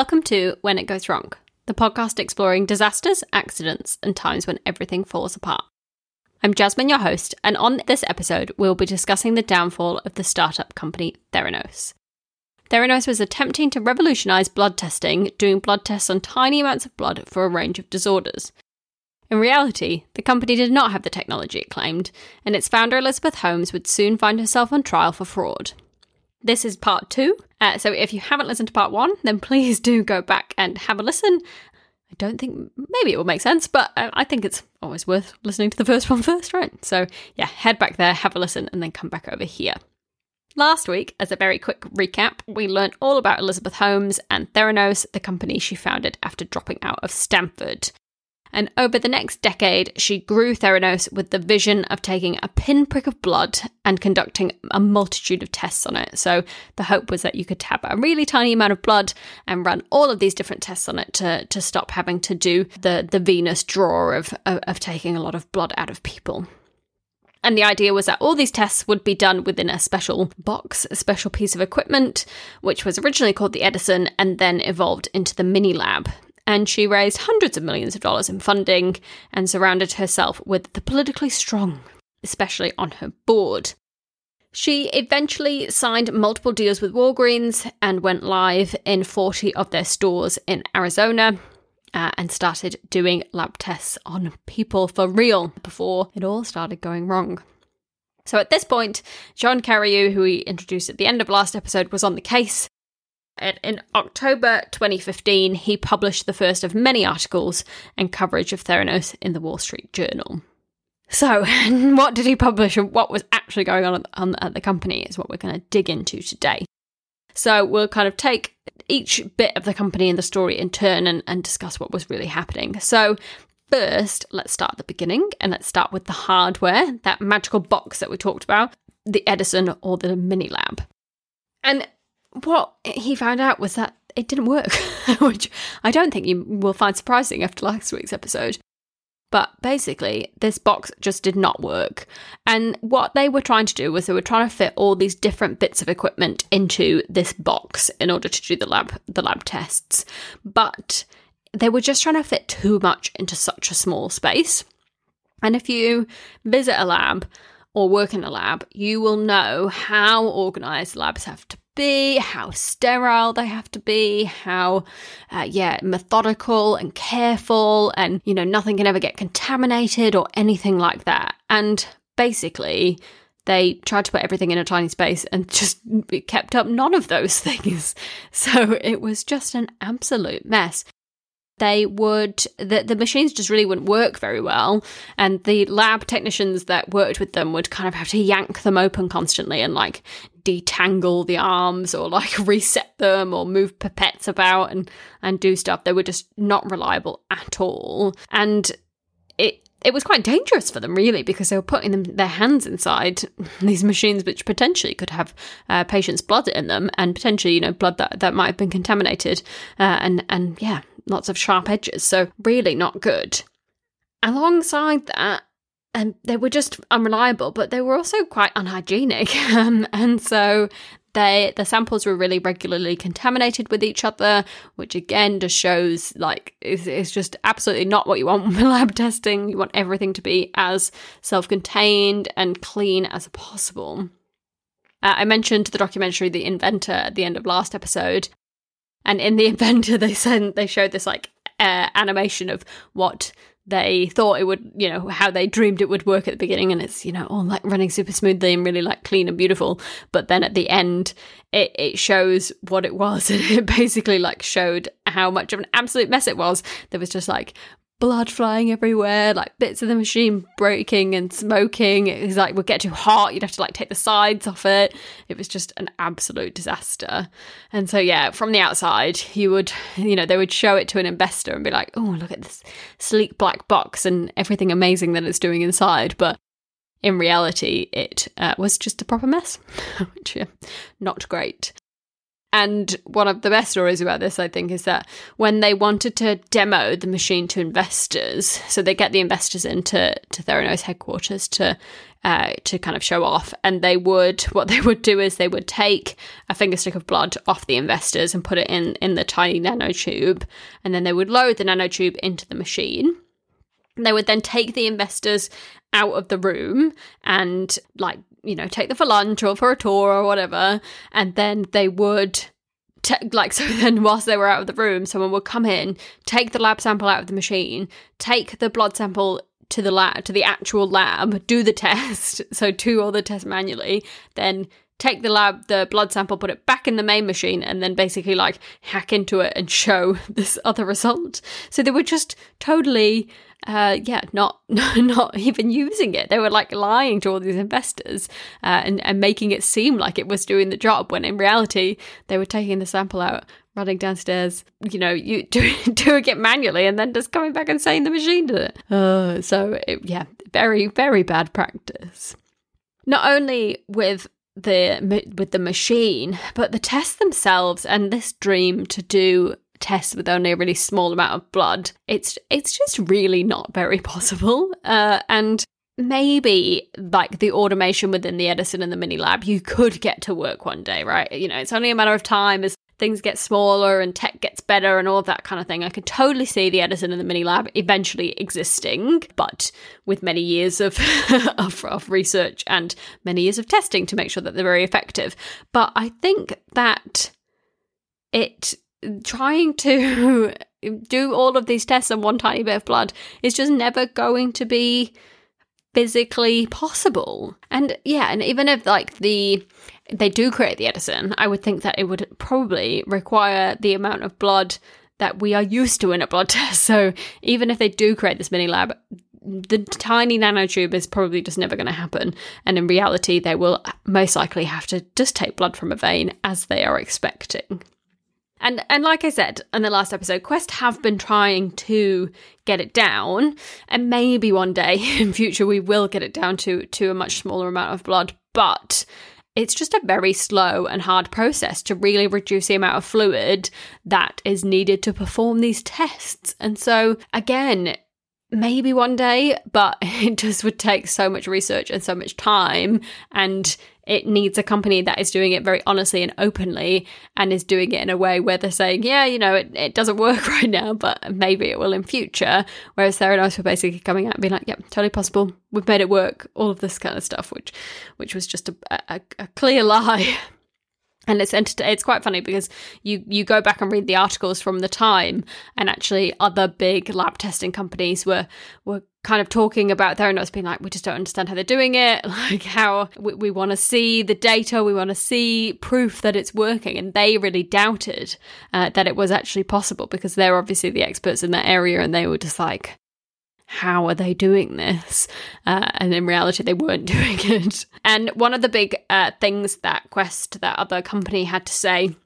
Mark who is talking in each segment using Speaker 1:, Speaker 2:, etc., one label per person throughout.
Speaker 1: Welcome to When It Goes Wrong, the podcast exploring disasters, accidents, and times when everything falls apart. I'm Jasmine, your host, and on this episode, we'll be discussing the downfall of the startup company Theranos. Theranos was attempting to revolutionize blood testing, doing blood tests on tiny amounts of blood for a range of disorders. In reality, the company did not have the technology it claimed, and its founder Elizabeth Holmes would soon find herself on trial for fraud. This is part two, uh, so if you haven't listened to part one, then please do go back and have a listen. I don't think maybe it will make sense, but uh, I think it's always worth listening to the first one first, right? So, yeah, head back there, have a listen, and then come back over here. Last week, as a very quick recap, we learned all about Elizabeth Holmes and Theranos, the company she founded after dropping out of Stanford. And over the next decade, she grew Theranos with the vision of taking a pinprick of blood and conducting a multitude of tests on it. So the hope was that you could tap a really tiny amount of blood and run all of these different tests on it to, to stop having to do the, the venous draw of, of, of taking a lot of blood out of people. And the idea was that all these tests would be done within a special box, a special piece of equipment, which was originally called the Edison and then evolved into the Mini Lab. And she raised hundreds of millions of dollars in funding and surrounded herself with the politically strong, especially on her board. She eventually signed multiple deals with Walgreens and went live in 40 of their stores in Arizona, uh, and started doing lab tests on people for real before it all started going wrong. So at this point, John Carreyrou, who we introduced at the end of last episode, was on the case. And in October 2015, he published the first of many articles and coverage of Theranos in the Wall Street Journal. So, what did he publish and what was actually going on at the company is what we're going to dig into today. So, we'll kind of take each bit of the company and the story in turn and, and discuss what was really happening. So, first, let's start at the beginning and let's start with the hardware, that magical box that we talked about, the Edison or the Mini Lab. And what he found out was that it didn't work, which I don't think you will find surprising after last week's episode. But basically, this box just did not work. And what they were trying to do was they were trying to fit all these different bits of equipment into this box in order to do the lab the lab tests. But they were just trying to fit too much into such a small space. And if you visit a lab or work in a lab, you will know how organized labs have to be, how sterile they have to be, how, uh, yeah, methodical and careful, and, you know, nothing can ever get contaminated or anything like that. And basically, they tried to put everything in a tiny space and just kept up none of those things. So it was just an absolute mess they would the, the machines just really wouldn't work very well. And the lab technicians that worked with them would kind of have to yank them open constantly and like detangle the arms or like reset them or move pipettes about and and do stuff. They were just not reliable at all. And it it was quite dangerous for them really because they were putting them their hands inside these machines which potentially could have uh, patients blood in them and potentially you know blood that, that might have been contaminated uh, and and yeah lots of sharp edges, so really not good. Alongside that, and they were just unreliable, but they were also quite unhygienic. Um, and so they the samples were really regularly contaminated with each other, which again just shows like it's, it's just absolutely not what you want with lab testing. You want everything to be as self-contained and clean as possible. Uh, I mentioned the documentary The Inventor at the end of last episode, and in the inventor, they sent they showed this like uh, animation of what they thought it would, you know, how they dreamed it would work at the beginning, and it's you know all like running super smoothly and really like clean and beautiful. But then at the end, it it shows what it was, and it basically like showed how much of an absolute mess it was. There was just like blood flying everywhere, like bits of the machine breaking and smoking. It was like would get too hot, you'd have to like take the sides off it. It was just an absolute disaster. And so yeah, from the outside, you would you know, they would show it to an investor and be like, "Oh, look at this sleek black box and everything amazing that it's doing inside." But in reality, it uh, was just a proper mess, which yeah, not great. And one of the best stories about this, I think, is that when they wanted to demo the machine to investors, so they get the investors into to Theranos headquarters to uh, to kind of show off. And they would, what they would do is they would take a finger stick of blood off the investors and put it in in the tiny nanotube, and then they would load the nanotube into the machine. They would then take the investors out of the room and like you know take them for lunch or for a tour or whatever, and then they would like so then whilst they were out of the room someone would come in take the lab sample out of the machine take the blood sample to the lab to the actual lab do the test so do all the tests manually then take the lab the blood sample put it back in the main machine and then basically like hack into it and show this other result so they were just totally uh, yeah, not not even using it. They were like lying to all these investors uh, and and making it seem like it was doing the job when in reality they were taking the sample out, running downstairs, you know, you doing doing it manually, and then just coming back and saying the machine did it. Uh, so it, yeah, very very bad practice. Not only with the with the machine, but the tests themselves and this dream to do tests with only a really small amount of blood. It's it's just really not very possible. Uh, and maybe like the automation within the Edison and the mini lab, you could get to work one day, right? You know, it's only a matter of time as things get smaller and tech gets better and all of that kind of thing. I could totally see the Edison and the mini lab eventually existing, but with many years of, of, of research and many years of testing to make sure that they're very effective. But I think that it trying to do all of these tests on one tiny bit of blood is just never going to be physically possible. And yeah, and even if like the they do create the Edison, I would think that it would probably require the amount of blood that we are used to in a blood test. So even if they do create this mini lab, the tiny nanotube is probably just never going to happen. And in reality, they will most likely have to just take blood from a vein as they are expecting. And and like I said in the last episode, Quest have been trying to get it down, and maybe one day in future we will get it down to to a much smaller amount of blood, but it's just a very slow and hard process to really reduce the amount of fluid that is needed to perform these tests. And so again, maybe one day, but it just would take so much research and so much time and it needs a company that is doing it very honestly and openly and is doing it in a way where they're saying, yeah, you know, it, it doesn't work right now, but maybe it will in future. Whereas Theranos were basically coming out and being like, yep, totally possible. We've made it work. All of this kind of stuff, which which was just a, a, a clear lie. and it's ent- it's quite funny because you you go back and read the articles from the time and actually other big lab testing companies were were kind of talking about Theranos being like we just don't understand how they're doing it like how we, we want to see the data we want to see proof that it's working and they really doubted uh, that it was actually possible because they're obviously the experts in that area and they were just like how are they doing this? Uh, and in reality, they weren't doing it. And one of the big uh, things that Quest, that other company, had to say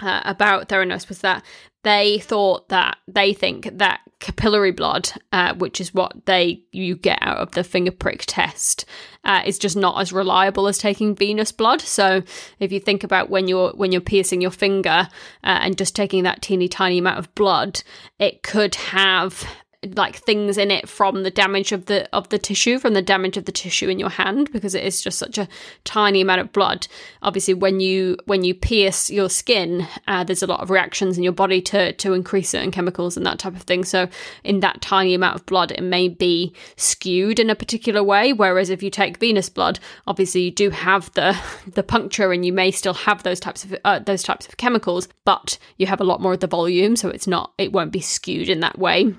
Speaker 1: uh, about Theranos was that they thought that they think that capillary blood, uh, which is what they you get out of the finger prick test, uh, is just not as reliable as taking venous blood. So if you think about when you're when you're piercing your finger uh, and just taking that teeny tiny amount of blood, it could have like things in it from the damage of the of the tissue from the damage of the tissue in your hand because it is just such a tiny amount of blood. Obviously when you when you pierce your skin uh, there's a lot of reactions in your body to to increase certain chemicals and that type of thing. So in that tiny amount of blood it may be skewed in a particular way. Whereas if you take venous blood obviously you do have the the puncture and you may still have those types of uh, those types of chemicals but you have a lot more of the volume so it's not it won't be skewed in that way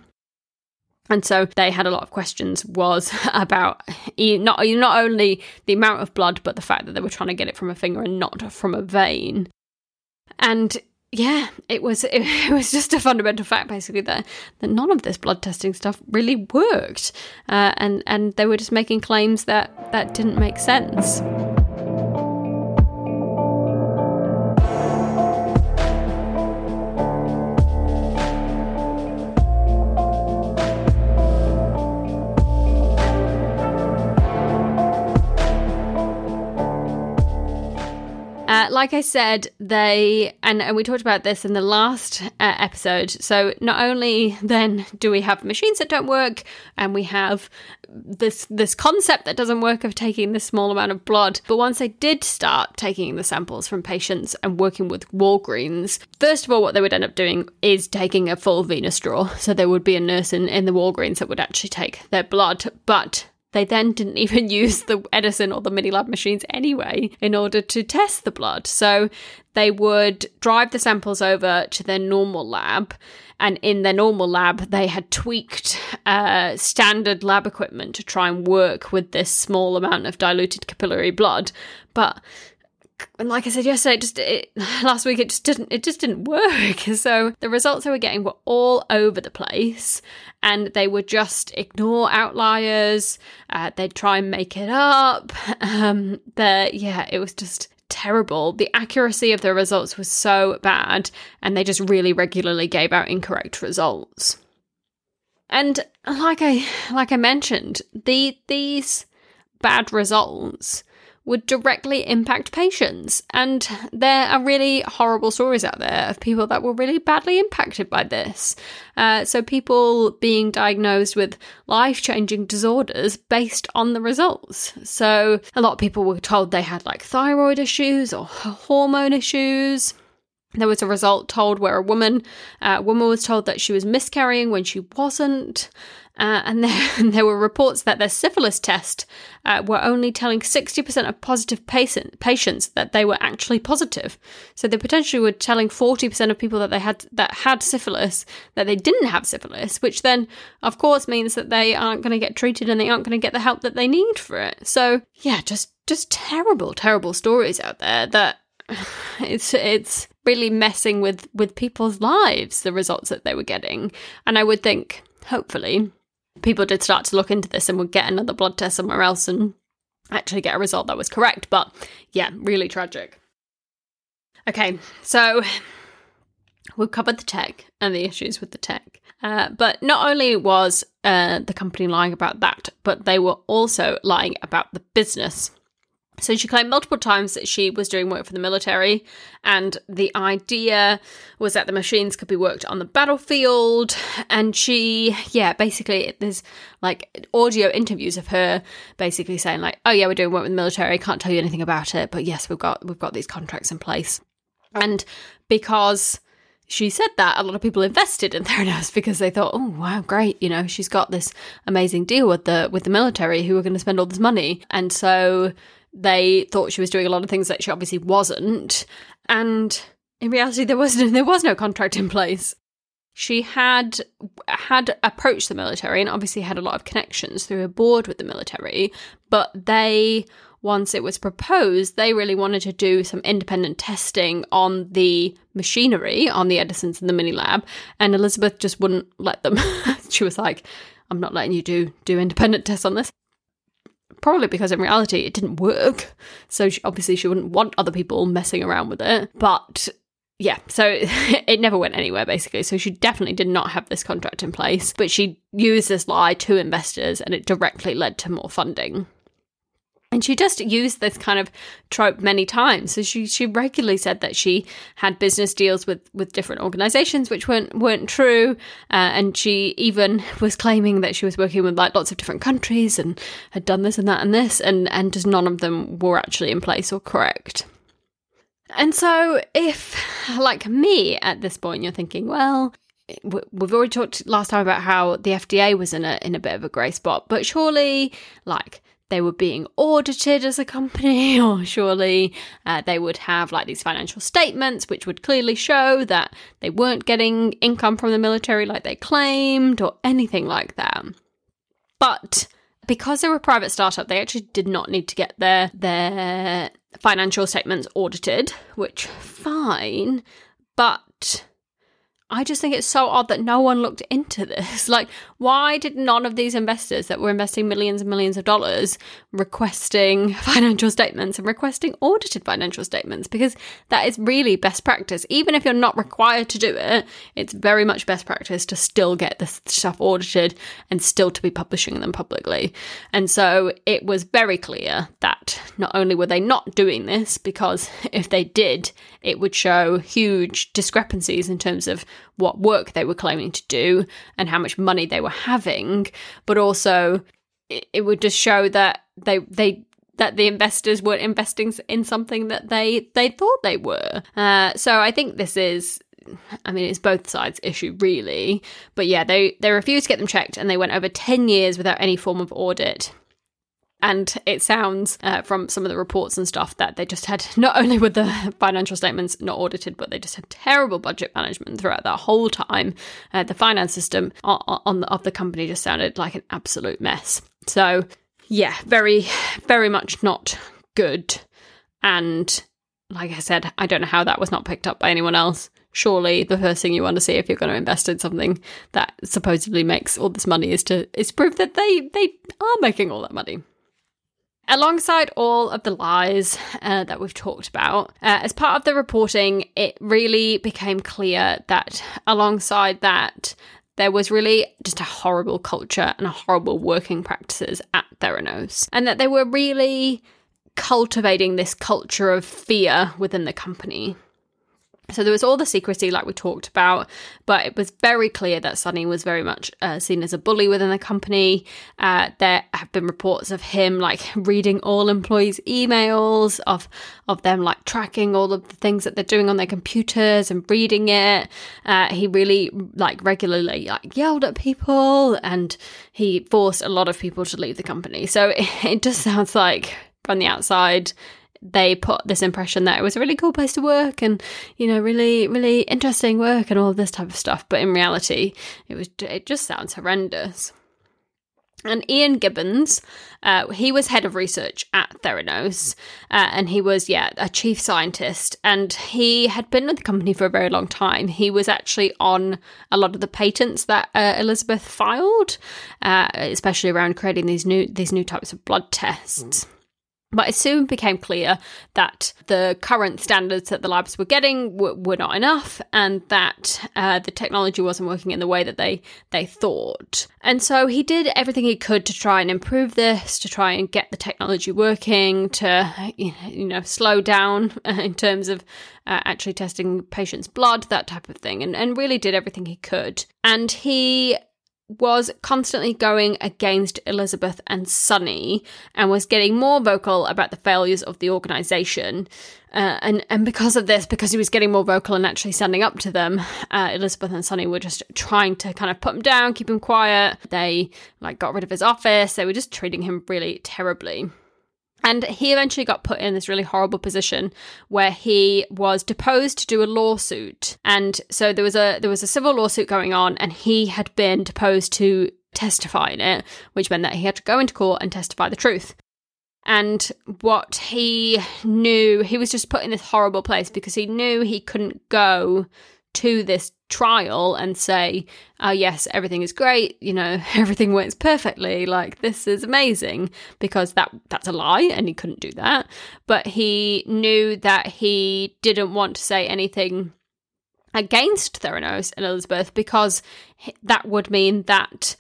Speaker 1: and so they had a lot of questions was about not not only the amount of blood but the fact that they were trying to get it from a finger and not from a vein. And yeah it was it, was just a fundamental fact basically that that none of this blood testing stuff really worked. Uh, and and they were just making claims that that didn't make sense like I said, they and, and we talked about this in the last uh, episode. So not only then do we have machines that don't work, and we have this this concept that doesn't work of taking this small amount of blood, but once they did start taking the samples from patients and working with Walgreens, first of all, what they would end up doing is taking a full venous draw. So there would be a nurse in, in the Walgreens that would actually take their blood, but they then didn't even use the Edison or the mini lab machines anyway in order to test the blood. So they would drive the samples over to their normal lab. And in their normal lab, they had tweaked uh, standard lab equipment to try and work with this small amount of diluted capillary blood. But and like I said yesterday, it just it, last week it just didn't it just didn't work. So the results they were getting were all over the place, and they would just ignore outliers. Uh, they'd try and make it up. Um, the yeah, it was just terrible. The accuracy of the results was so bad, and they just really regularly gave out incorrect results. And like I like I mentioned, the these bad results would directly impact patients. And there are really horrible stories out there of people that were really badly impacted by this. Uh, so, people being diagnosed with life changing disorders based on the results. So, a lot of people were told they had like thyroid issues or hormone issues. There was a result told where a woman, uh, woman was told that she was miscarrying when she wasn't. Uh, and there, there, were reports that their syphilis test uh, were only telling 60% of positive patient, patients that they were actually positive. So they potentially were telling 40% of people that they had that had syphilis that they didn't have syphilis, which then, of course, means that they aren't going to get treated and they aren't going to get the help that they need for it. So yeah, just just terrible, terrible stories out there that it's it's really messing with with people's lives the results that they were getting and i would think hopefully people did start to look into this and would get another blood test somewhere else and actually get a result that was correct. But yeah, really tragic. Okay, so we've covered the tech and the issues with the tech. Uh, but not only was uh, the company lying about that, but they were also lying about the business so she claimed multiple times that she was doing work for the military, and the idea was that the machines could be worked on the battlefield. And she, yeah, basically, there's like audio interviews of her basically saying like, "Oh yeah, we're doing work with the military. I can't tell you anything about it, but yes, we've got we've got these contracts in place." And because she said that a lot of people invested in Theranos because they thought, "Oh wow, great! You know, she's got this amazing deal with the with the military who are going to spend all this money," and so they thought she was doing a lot of things that she obviously wasn't. And in reality, there was no, there was no contract in place. She had had approached the military and obviously had a lot of connections through a board with the military, but they once it was proposed, they really wanted to do some independent testing on the machinery, on the Edisons and the mini lab, and Elizabeth just wouldn't let them. she was like, I'm not letting you do do independent tests on this probably because in reality it didn't work. So she, obviously she wouldn't want other people messing around with it. But yeah, so it never went anywhere basically. So she definitely did not have this contract in place, but she used this lie to investors and it directly led to more funding. And she just used this kind of trope many times. So she she regularly said that she had business deals with with different organizations, which weren't weren't true. Uh, and she even was claiming that she was working with like lots of different countries and had done this and that and this, and and just none of them were actually in place or correct. And so, if like me at this point, you're thinking, well, we've already talked last time about how the FDA was in a in a bit of a grey spot, but surely like they were being audited as a company, or surely uh, they would have like these financial statements which would clearly show that they weren't getting income from the military like they claimed, or anything like that. But because they were a private startup, they actually did not need to get their their financial statements audited, which fine, but I just think it's so odd that no one looked into this. Like, why did none of these investors that were investing millions and millions of dollars requesting financial statements and requesting audited financial statements? Because that is really best practice. Even if you're not required to do it, it's very much best practice to still get this stuff audited and still to be publishing them publicly. And so it was very clear that not only were they not doing this, because if they did, it would show huge discrepancies in terms of what work they were claiming to do and how much money they were having, but also it, would just show that they they that the investors were investing in something that they they thought they were. Uh, so I think this is. I mean, it's both sides' issue, really. But yeah, they, they refused to get them checked and they went over 10 years without any form of audit. And it sounds uh, from some of the reports and stuff that they just had not only were the financial statements not audited, but they just had terrible budget management throughout that whole time. Uh, the finance system on, on the, of the company just sounded like an absolute mess. So, yeah, very, very much not good. And like I said, I don't know how that was not picked up by anyone else. Surely the first thing you want to see if you're going to invest in something that supposedly makes all this money is to is prove that they they are making all that money. Alongside all of the lies uh, that we've talked about, uh, as part of the reporting, it really became clear that alongside that, there was really just a horrible culture and a horrible working practices at Theranos, and that they were really cultivating this culture of fear within the company. So there was all the secrecy, like we talked about, but it was very clear that Sunny was very much uh, seen as a bully within the company. Uh, there have been reports of him like reading all employees' emails, of of them like tracking all of the things that they're doing on their computers and reading it. Uh, he really like regularly like yelled at people, and he forced a lot of people to leave the company. So it, it just sounds like from the outside they put this impression that it was a really cool place to work and you know really really interesting work and all this type of stuff but in reality it was it just sounds horrendous and Ian Gibbons, uh, he was head of research at Theranos, uh, and he was, yeah, a chief scientist. And he had been with the company for a very long time. He was actually on a lot of the patents that uh, Elizabeth filed, uh, especially around creating these new these new types of blood tests. But it soon became clear that the current standards that the labs were getting were, not enough, and that uh, the technology wasn't working in the way that they they thought. And so he did everything he could to try and improve this, to try and get the technology working, to you know slow down in terms of uh, actually testing patients' blood, that type of thing, and and really did everything he could. And he was constantly going against Elizabeth and Sunny and was getting more vocal about the failures of the organization. Uh, and, and because of this, because he was getting more vocal and actually standing up to them, uh, Elizabeth and Sunny were just trying to kind of put him down, keep him quiet. They like got rid of his office. They were just treating him really terribly. And he eventually got put in this really horrible position where he was deposed to do a lawsuit. And so there was a there was a civil lawsuit going on and he had been deposed to testify in it, which meant that he had to go into court and testify the truth. And what he knew, he was just put in this horrible place because he knew he couldn't go to this trial and say, oh, yes, everything is great, you know, everything works perfectly, like this is amazing, because that that's a lie and he couldn't do that. But he knew that he didn't want to say anything against Theranos and Elizabeth because that would mean that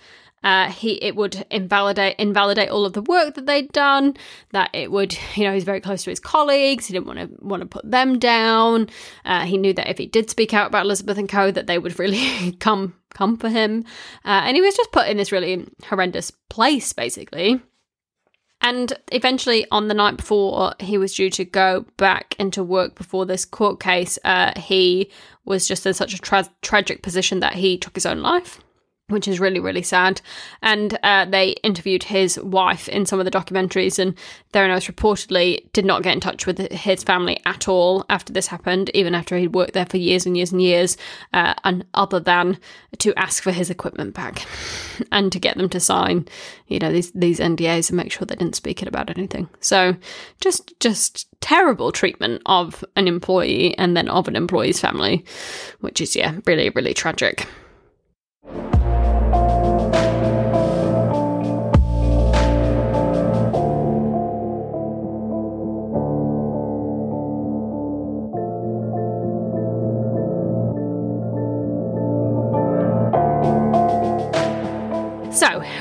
Speaker 1: uh, he it would invalidate invalidate all of the work that they'd done. That it would, you know, he's very close to his colleagues. He didn't want to want to put them down. Uh, he knew that if he did speak out about Elizabeth and Co, that they would really come come for him. Uh, and he was just put in this really horrendous place, basically. And eventually, on the night before he was due to go back into work before this court case, uh, he was just in such a tra- tragic position that he took his own life. Which is really, really sad. And uh, they interviewed his wife in some of the documentaries, and Theranos reportedly did not get in touch with his family at all after this happened, even after he'd worked there for years and years and years, uh, and other than to ask for his equipment back and to get them to sign, you know, these these NDAs and make sure they didn't speak it about anything. So, just just terrible treatment of an employee and then of an employee's family, which is yeah, really, really tragic.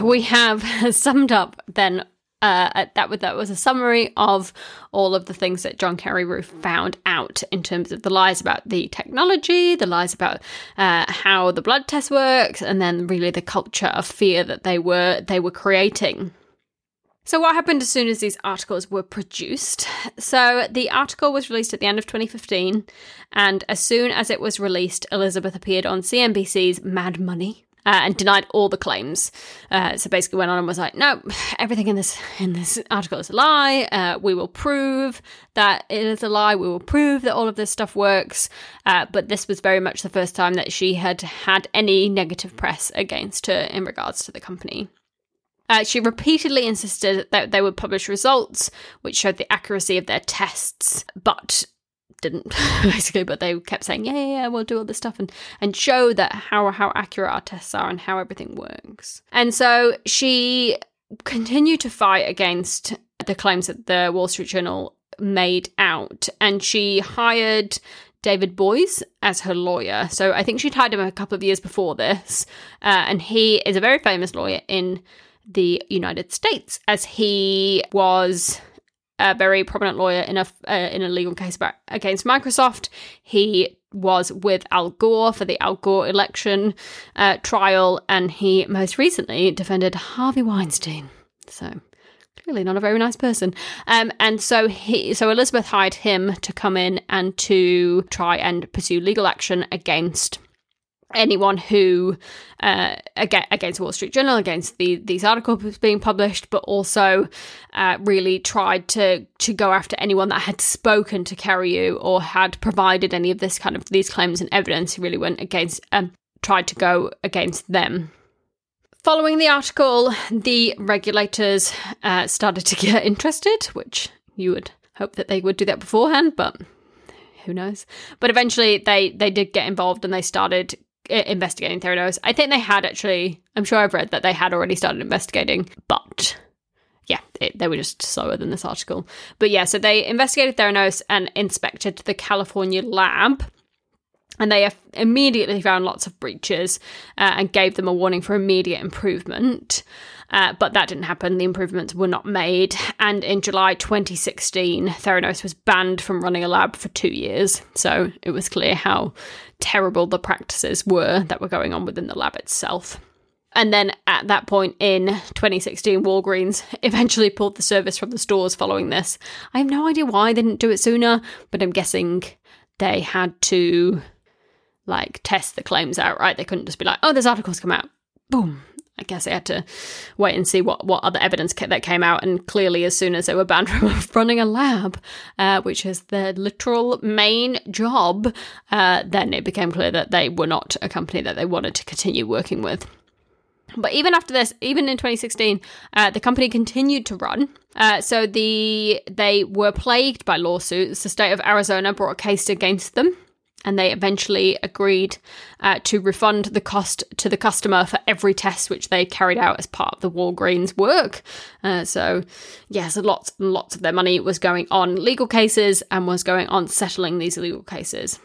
Speaker 1: We have summed up then. Uh, that was that was a summary of all of the things that John Carreyrou found out in terms of the lies about the technology, the lies about uh, how the blood test works, and then really the culture of fear that they were they were creating. So, what happened as soon as these articles were produced? So, the article was released at the end of 2015, and as soon as it was released, Elizabeth appeared on CNBC's Mad Money uh, and denied all the claims. Uh, so basically, went on and was like, "No, everything in this in this article is a lie. Uh, we will prove that it is a lie. We will prove that all of this stuff works." Uh, but this was very much the first time that she had had any negative press against her in regards to the company. Uh, she repeatedly insisted that they would publish results which showed the accuracy of their tests, but didn't basically, but they kept saying, yeah, yeah, yeah, we'll do all this stuff and and show that how how accurate our tests are and how everything works. And so she continued to fight against the claims that the Wall Street Journal made out, and she hired David Boies as her lawyer. So I think she'd hired him a couple of years before this, uh, and he is a very famous lawyer in the United States, as he was a very prominent lawyer in a uh, in a legal case against Microsoft. He was with Al Gore for the Al Gore election uh, trial, and he most recently defended Harvey Weinstein. So clearly not a very nice person. Um, and so he, so Elizabeth hired him to come in and to try and pursue legal action against anyone who uh, against Wall Street Journal, against the, these articles being published, but also uh, really tried to to go after anyone that had spoken to Carreyrou or had provided any of this kind of these claims and evidence. He really went against, um, tried to go against them. Following the article, the regulators uh, started to get interested, which you would hope that they would do that beforehand, but who knows? But eventually, they they did get involved and they started investigating Theranos. I think they had actually, I'm sure I've read that they had already started investigating, but yeah, it, they were just slower than this article. But yeah, so they investigated Theranos and inspected the California lab. And they immediately found lots of breaches uh, and gave them a warning for immediate improvement. Uh, but that didn't happen. The improvements were not made. And in July 2016, Theranos was banned from running a lab for two years. So it was clear how terrible the practices were that were going on within the lab itself. And then at that point in 2016, Walgreens eventually pulled the service from the stores following this. I have no idea why they didn't do it sooner, but I'm guessing they had to like test the claims out, right? They couldn't just be like, oh, this article's come out. Boom, I guess they had to wait and see what, what other evidence that came out. And clearly, as soon as they were banned from running a lab, uh, which is their literal main job, uh, then it became clear that they were not a company that they wanted to continue working with. But even after this, even in 2016, uh, the company continued to run. Uh, so the they were plagued by lawsuits. The state of Arizona brought a case against them and they eventually agreed uh, to refund the cost to the customer for every test which they carried out as part of the Walgreens work. Uh, so, yes, lots and lots of their money was going on legal cases and was going on settling these legal cases.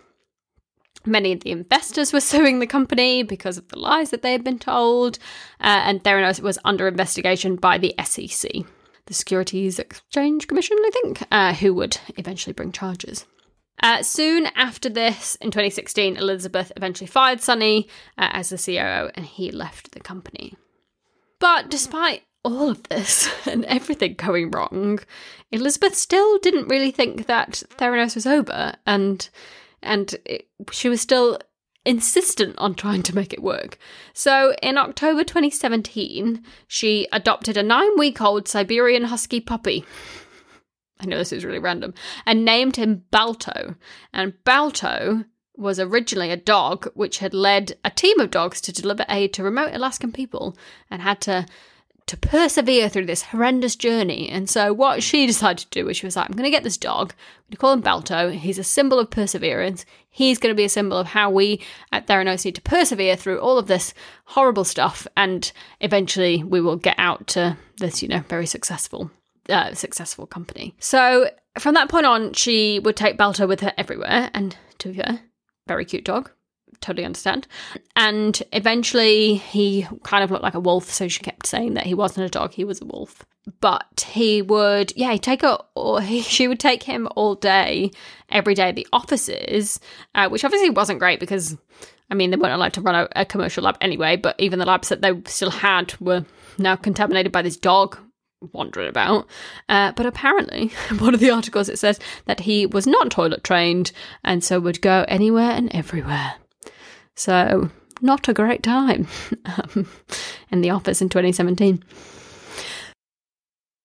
Speaker 1: Many of the investors were suing the company because of the lies that they had been told, uh, and Theranos was under investigation by the SEC, the Securities Exchange Commission, I think, uh, who would eventually bring charges. Uh, soon after this, in 2016, Elizabeth eventually fired Sunny uh, as the COO and he left the company. But despite all of this and everything going wrong, Elizabeth still didn't really think that Theranos was over, and and it, she was still insistent on trying to make it work. So in October 2017, she adopted a nine week old Siberian Husky puppy. I know this is really random, and named him Balto. And Balto was originally a dog which had led a team of dogs to deliver aid to remote Alaskan people and had to to persevere through this horrendous journey. And so what she decided to do was she was like, I'm going to get this dog. We call him Balto. He's a symbol of perseverance. He's going to be a symbol of how we at Theranos need to persevere through all of this horrible stuff. And eventually we will get out to this, you know, very successful, uh, successful company. So from that point on, she would take Balto with her everywhere. And to her, very cute dog, totally understand. And eventually he kind of looked like a wolf, so she kept saying that he wasn't a dog, he was a wolf. But he would, yeah, take her, or he, she would take him all day, every day at the offices, uh, which obviously wasn't great because, I mean, they weren't allowed to run a, a commercial lab anyway, but even the labs that they still had were now contaminated by this dog wandering about. Uh, but apparently, one of the articles it says that he was not toilet trained and so would go anywhere and everywhere. So, not a great time um, in the office in 2017.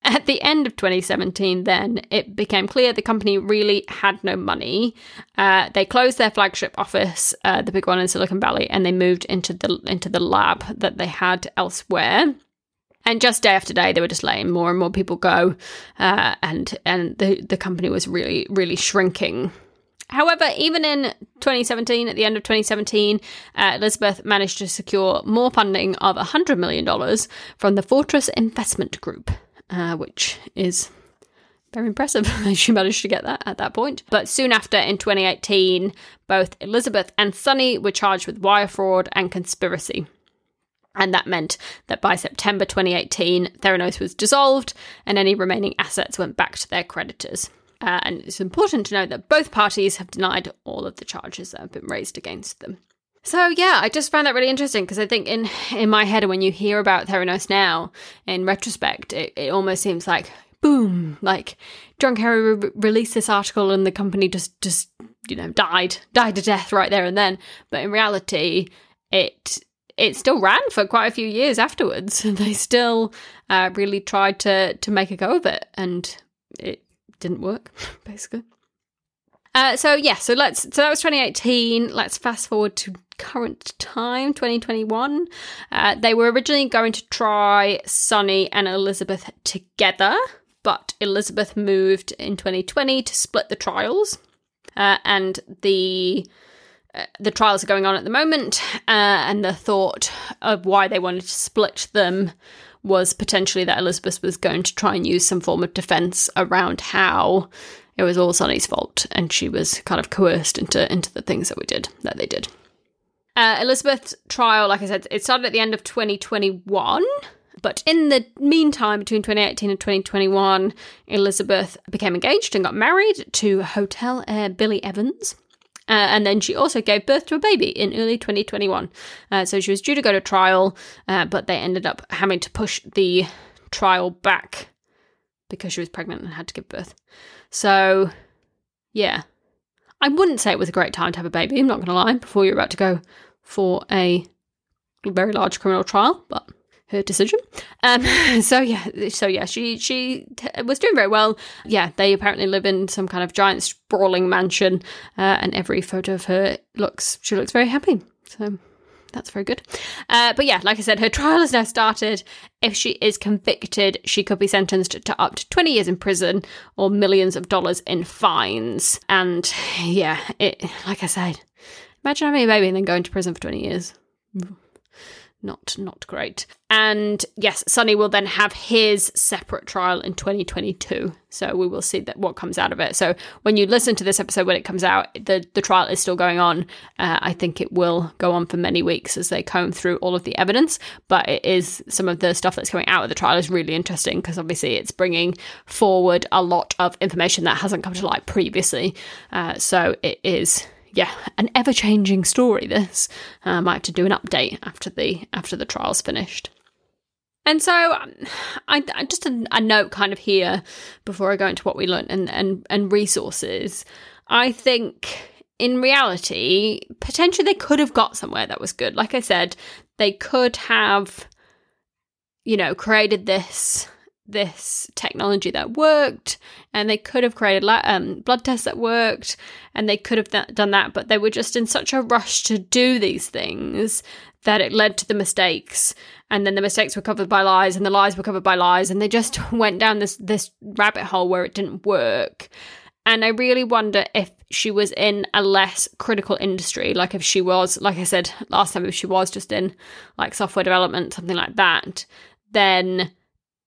Speaker 1: At the end of 2017, then it became clear the company really had no money. Uh, they closed their flagship office, uh, the big one in Silicon Valley, and they moved into the into the lab that they had elsewhere. And just day after day, they were just letting more and more people go, uh, and and the the company was really really shrinking. However, even in 2017, at the end of 2017, uh, Elizabeth managed to secure more funding of $100 million from the Fortress Investment Group, uh, which is very impressive she managed to get that at that point. But soon after, in 2018, both Elizabeth and Sunny were charged with wire fraud and conspiracy. And that meant that by September 2018, Theranos was dissolved and any remaining assets went back to their creditors. Uh, and it's important to note that both parties have denied all of the charges that have been raised against them. So yeah, I just found that really interesting because I think in in my head when you hear about Theranos now, in retrospect, it, it almost seems like boom, like John Kerry re- released this article and the company just just you know died died to death right there and then. But in reality, it it still ran for quite a few years afterwards. They still uh, really tried to to make a go of it, and it didn't work, basically. Uh, so yeah, so let's so that was 2018. Let's fast forward to current time, 2021. Uh, they were originally going to try Sunny and Elizabeth together, but Elizabeth moved in 2020 to split the trials, uh, and the the trials are going on at the moment. Uh, and the thought of why they wanted to split them was potentially that Elizabeth was going to try and use some form of defense around how it was all Sunny's fault and she was kind of coerced into into the things that we did that they did. Uh, Elizabeth's trial, like I said, it started at the end of 2021. But in the meantime, between 2018 and 2021, Elizabeth became engaged and got married to hotel heir Billy Evans. Uh, and then she also gave birth to a baby in early 2021. Uh, so she was due to go to trial, uh, but they ended up having to push the trial back because she was pregnant and had to give birth. So, yeah. I wouldn't say it was a great time to have a baby, I'm not going to lie, before you're about to go for a very large criminal trial, but her decision. Um, so yeah, so yeah, she she t- was doing very well. Yeah, they apparently live in some kind of giant sprawling mansion, uh, and every photo of her looks she looks very happy. So that's very good. Uh, but yeah, like I said, her trial has now started. If she is convicted, she could be sentenced to up to 20 years in prison or millions of dollars in fines. And yeah, it like I said, imagine having a baby and then going to prison for 20 years not not great. And yes, Sunny will then have his separate trial in 2022. So we will see that what comes out of it. So when you listen to this episode when it comes out, the the trial is still going on. Uh, I think it will go on for many weeks as they comb through all of the evidence. But it is some of the stuff that's coming out of the trial is really interesting because obviously it's bringing forward a lot of information that hasn't come to light previously. Uh, so it is yeah, an ever changing story. This uh, I might have to do an update after the after the trial's finished. And so, um, I, I just a, a, note kind of here before I go into what we learned and and and resources. I think in reality, potentially they could have got somewhere that was good. Like I said, they could have, you know, created this this technology that worked and they could have created um, blood tests that worked and they could have th- done that but they were just in such a rush to do these things that it led to the mistakes. And then the mistakes were covered by lies and the lies were covered by lies and they just went down this this rabbit hole where it didn't work. And I really wonder if she was in a less critical industry, like if she was, like I said last time, if she was just in like software development, something like that, then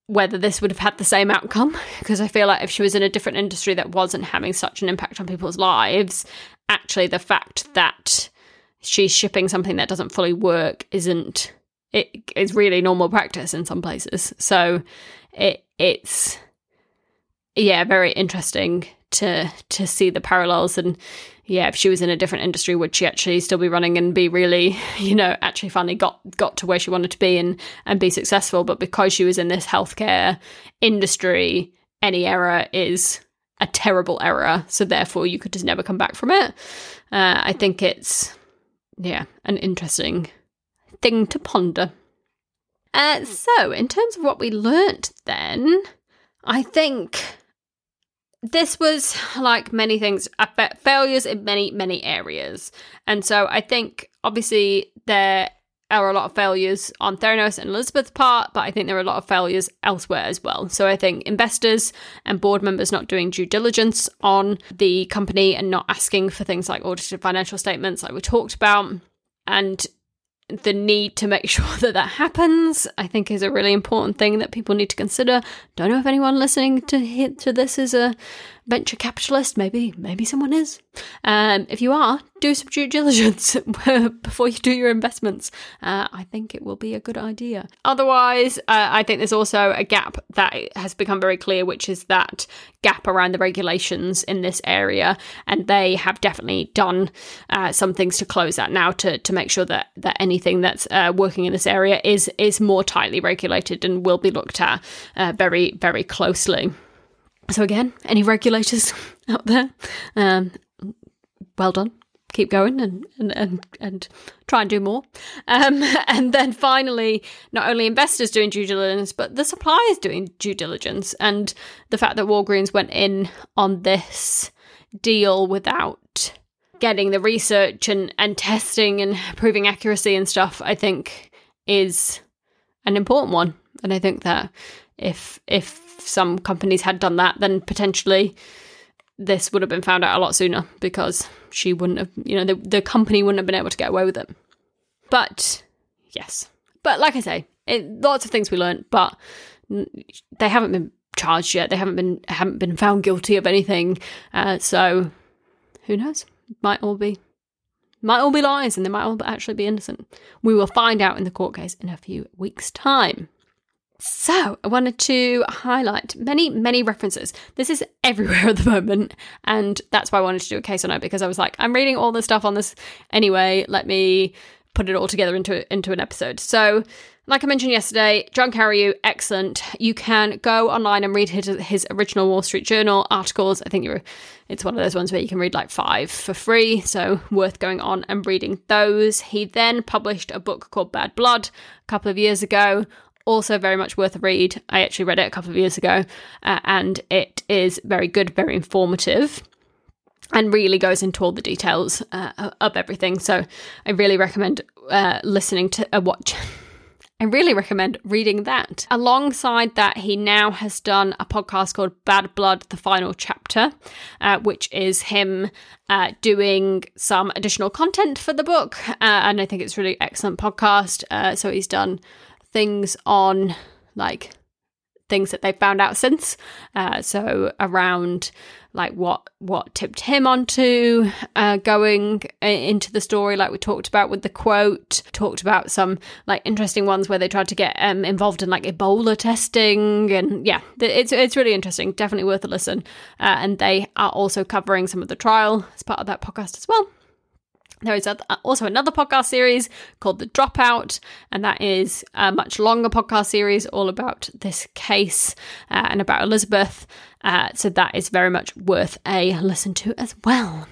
Speaker 1: whether this would have had the same outcome. Because I feel like if she was in a different industry that wasn't having such an impact on people's lives, actually the fact that she's shipping something that doesn't fully work isn't it is really normal practice in some places. So it it's yeah, very interesting to to see the parallels and yeah if she was in a different industry would she actually still be running and be really you know actually finally got got to where she wanted to be and and be successful? But because she was in this healthcare industry any error is a terrible error so therefore you could just never come back from it. Uh, i think it's yeah an interesting thing to ponder. Uh, so in terms of what we learnt then i think this was like many things uh, failures in many many areas. And so i think obviously there are a lot of failures on theranos and elizabeth's part but i think there are a lot of failures elsewhere as well. So i think investors and board members not doing due diligence on the company and not asking for things like audited financial statements like we talked about and the need to make sure that that happens, I think, is a really important thing that people need to consider. Don't know if anyone listening to to this is a venture capitalist. Maybe, maybe someone is. Um, if you are, do some due diligence before you do your investments. Uh, I think it will be a good idea. Otherwise, uh, I think there's also a gap that has become very clear, which is that gap around the regulations in this area, and they have definitely done uh, some things to close that now to to make sure that that anything that's uh, working in this area is is more tightly regulated and will be looked at uh, very very closely. So again, any regulators out there, um, well done. Keep going and, and, and, and try and do more. Um, and then finally, not only investors doing due diligence, but the suppliers doing due diligence. And the fact that Walgreens went in on this deal without getting the research and, and testing and proving accuracy and stuff, I think is an important one. And I think that if if some companies had done that, then potentially this would have been found out a lot sooner because she wouldn't have, you know, the, the company wouldn't have been able to get away with it. But yes, but like I say, it, lots of things we learned, but they haven't been charged yet. They haven't been haven't been found guilty of anything. Uh, so who knows? Might all be might all be lies, and they might all actually be innocent. We will find out in the court case in a few weeks' time. So, I wanted to highlight many, many references. This is everywhere at the moment, and that's why I wanted to do a case on it because I was like, I'm reading all the stuff on this anyway. Let me put it all together into into an episode. So, like I mentioned yesterday, John Carreyrou, excellent. You can go online and read his, his original Wall Street Journal articles. I think you're, it's one of those ones where you can read like five for free, so worth going on and reading those. He then published a book called Bad Blood a couple of years ago also very much worth a read. I actually read it a couple of years ago, uh, and it is very good, very informative, and really goes into all the details uh, of everything. So I really recommend uh, listening to a uh, watch. I really recommend reading that. Alongside that, he now has done a podcast called Bad Blood, the final chapter, uh, which is him uh, doing some additional content for the book. Uh, and I think it's really excellent podcast. Uh, so he's done things on like things that they've found out since. Uh, so around like what what tipped him onto uh, going into the story, like we talked about with the quote. Talked about some like interesting ones where they tried to get um, involved in like Ebola testing, and yeah, it's it's really interesting. Definitely worth a listen. Uh, and they are also covering some of the trial as part of that podcast as well. There is also another podcast series called The Dropout, and that is a much longer podcast series all about this case uh, and about Elizabeth. Uh, so that is very much worth a listen to as well.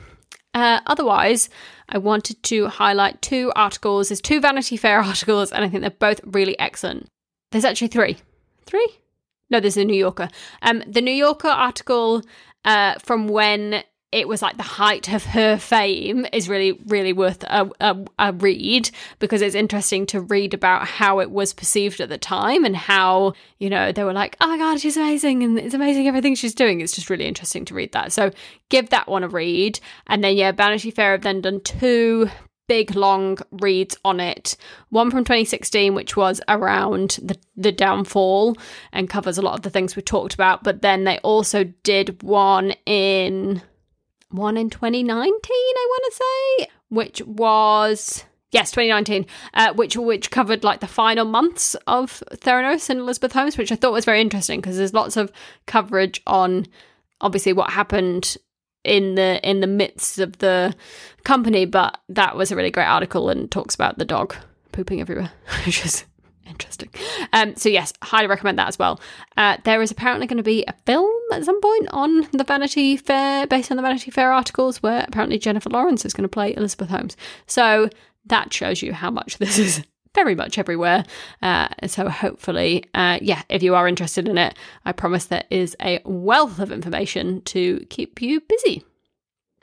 Speaker 1: Uh, otherwise, I wanted to highlight two articles. There's two Vanity Fair articles, and I think they're both really excellent. There's actually three. Three? No, there's a New Yorker. Um, the New Yorker article uh, from when it was like the height of her fame is really really worth a, a, a, read because it's interesting to read about how it was perceived at the time and how you know they were like oh my god she's amazing and it's amazing everything she's doing it's just really interesting to read that so give that one a read and then yeah vanity fair have then done two big long reads on it. One from 2016, which was around the, the downfall and covers a lot of the things we talked about. But then they also did one in one in 2019, I want to say, which was yes 2019 uh, which which covered like the final months of theranos and elizabeth holmes which i thought was very interesting because there's lots of coverage on obviously what happened in the in the midst of the company, but that was a really great article and talks about the dog pooping everywhere, which is interesting. Um, so yes, highly recommend that as well. Uh, there is apparently going to be a film at some point on the Vanity Fair, based on the Vanity Fair articles, where apparently Jennifer Lawrence is going to play Elizabeth Holmes. So that shows you how much this is very much everywhere. Uh, so hopefully, uh, yeah, if you are interested in it, I promise there is a wealth of information to keep you busy.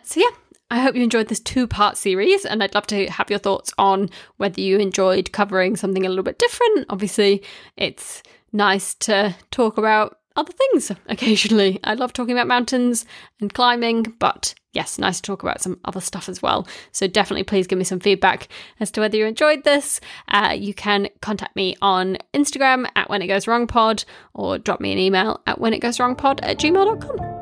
Speaker 1: So yeah, I hope you enjoyed this two part series, and I'd love to have your thoughts on whether you enjoyed covering something a little bit different. Obviously, it's nice to talk about other things occasionally. I love talking about mountains and climbing, but yes, nice to talk about some other stuff as well. So definitely please give me some feedback as to whether you enjoyed this. Uh, you can contact me on Instagram at when it goes wrong pod or drop me an email at when it goes wrong pod at gmail.com.